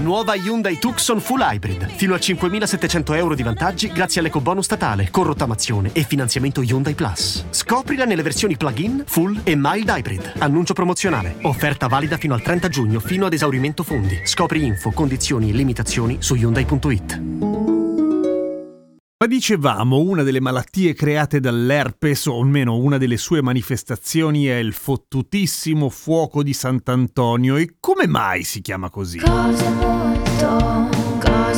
Nuova Hyundai Tucson Full Hybrid. Fino a 5.700 euro di vantaggi grazie all'ecobonus statale, con rottamazione e finanziamento Hyundai Plus. Scoprila nelle versioni plug-in, full e mild hybrid. Annuncio promozionale. Offerta valida fino al 30 giugno, fino ad esaurimento fondi. Scopri info, condizioni e limitazioni su Hyundai.it. Ma dicevamo, una delle malattie create dall'herpes, o almeno una delle sue manifestazioni, è il fottutissimo fuoco di Sant'Antonio. E come mai si chiama così? Cose molto, cose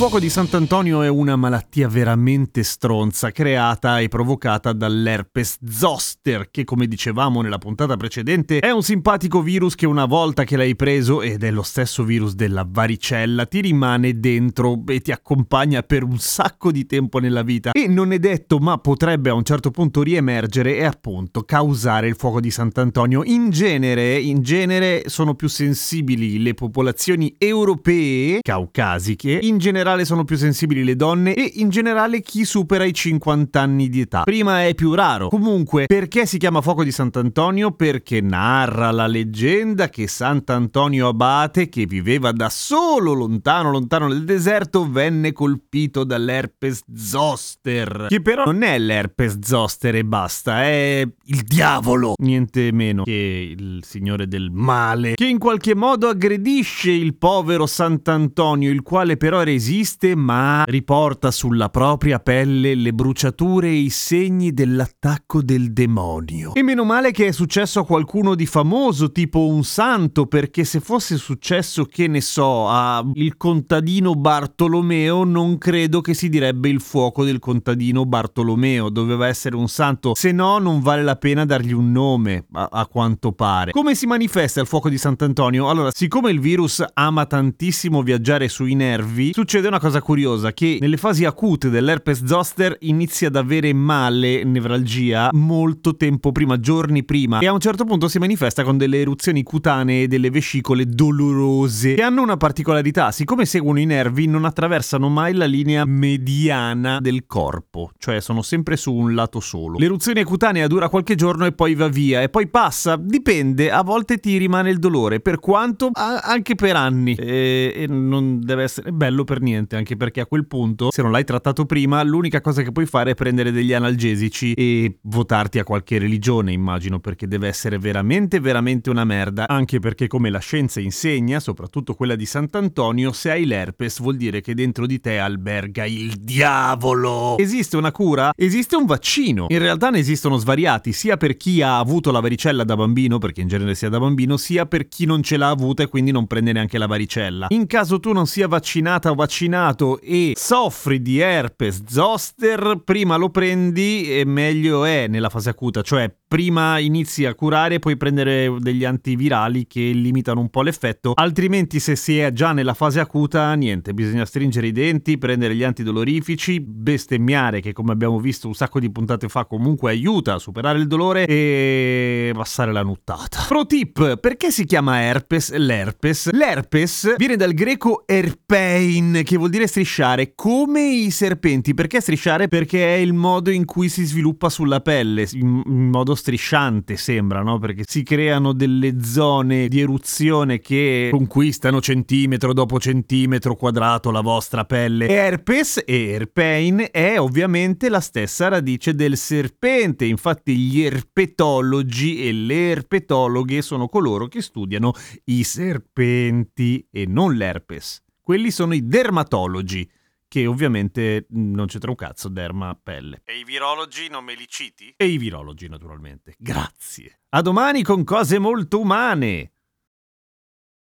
fuoco di Sant'Antonio è una malattia veramente stronza, creata e provocata dall'herpes zoster, che come dicevamo nella puntata precedente è un simpatico virus che una volta che l'hai preso, ed è lo stesso virus della varicella, ti rimane dentro e ti accompagna per un sacco di tempo nella vita. E non è detto, ma potrebbe a un certo punto riemergere e appunto causare il fuoco di Sant'Antonio. In genere, in genere sono più sensibili le popolazioni europee, caucasiche, in generale sono più sensibili le donne e in generale chi supera i 50 anni di età. Prima è più raro. Comunque, perché si chiama fuoco di Sant'Antonio? Perché narra la leggenda che Sant'Antonio Abate, che viveva da solo lontano lontano nel deserto, venne colpito dall'herpes zoster. Che però non è l'herpes zoster e basta, è il diavolo. Niente meno che il signore del male, che in qualche modo aggredisce il povero Sant'Antonio, il quale però resiste ma riporta sulla propria pelle le bruciature e i segni dell'attacco del demonio. E meno male che è successo a qualcuno di famoso, tipo un santo, perché se fosse successo, che ne so, a il contadino Bartolomeo, non credo che si direbbe il fuoco del contadino Bartolomeo, doveva essere un santo, se no non vale la pena dargli un nome, a, a quanto pare. Come si manifesta il fuoco di Sant'Antonio? Allora, siccome il virus ama tantissimo viaggiare sui nervi, succede una cosa curiosa, che nelle fasi acute dell'herpes zoster inizia ad avere male, nevralgia, molto tempo prima, giorni prima, e a un certo punto si manifesta con delle eruzioni cutanee delle vescicole dolorose, che hanno una particolarità, siccome seguono i nervi non attraversano mai la linea mediana del corpo, cioè sono sempre su un lato solo. L'eruzione cutanea dura qualche giorno e poi va via, e poi passa, dipende, a volte ti rimane il dolore, per quanto anche per anni, e, e non deve essere bello per niente, anche perché a quel punto, se non l'hai trattato prima, l'unica cosa che puoi fare è prendere degli analgesici e votarti a qualche religione, immagino, perché deve essere veramente, veramente una merda, anche perché come la scienza insegna, soprattutto quella di Sant'Antonio, se hai l'herpes vuol dire che dentro di te alberga il diavolo. Esiste una cura? Esiste un vaccino. In realtà ne esistono svariati, sia per chi ha avuto la varicella da bambino, perché in genere sia da bambino, sia per chi non ce l'ha avuta e quindi non prende neanche la varicella. In caso tu non sia vaccinata o vaccinato e soffri di herpes zoster, prima lo prendi e meglio è nella fase acuta, cioè prima inizi a curare, puoi prendere degli antivirali che limitano un po' l'effetto, altrimenti se si è già nella fase acuta, niente, bisogna stringere i denti, prendere gli antidolorifici, bestemmiare che come abbiamo visto un sacco di puntate fa comunque aiuta a superare il dolore e passare la nuttata. Pro tip, perché si chiama herpes l'herpes? L'herpes viene dal greco erpein, che vuol dire strisciare, come i serpenti. Perché strisciare? Perché è il modo in cui si sviluppa sulla pelle, in, modo strisciante sembra, no? Perché si creano delle zone di eruzione che conquistano centimetro dopo centimetro quadrato la vostra pelle. Herpes e erpein è ovviamente la stessa radice del serpente, infatti gli erpetologi e le erpetologhe sono coloro che studiano i serpenti e non l'herpes. Quelli sono i dermatologi che ovviamente non c'entra un cazzo, derma, pelle. E i virologi non me li citi? E i virologi, naturalmente. Grazie. A domani con cose molto umane.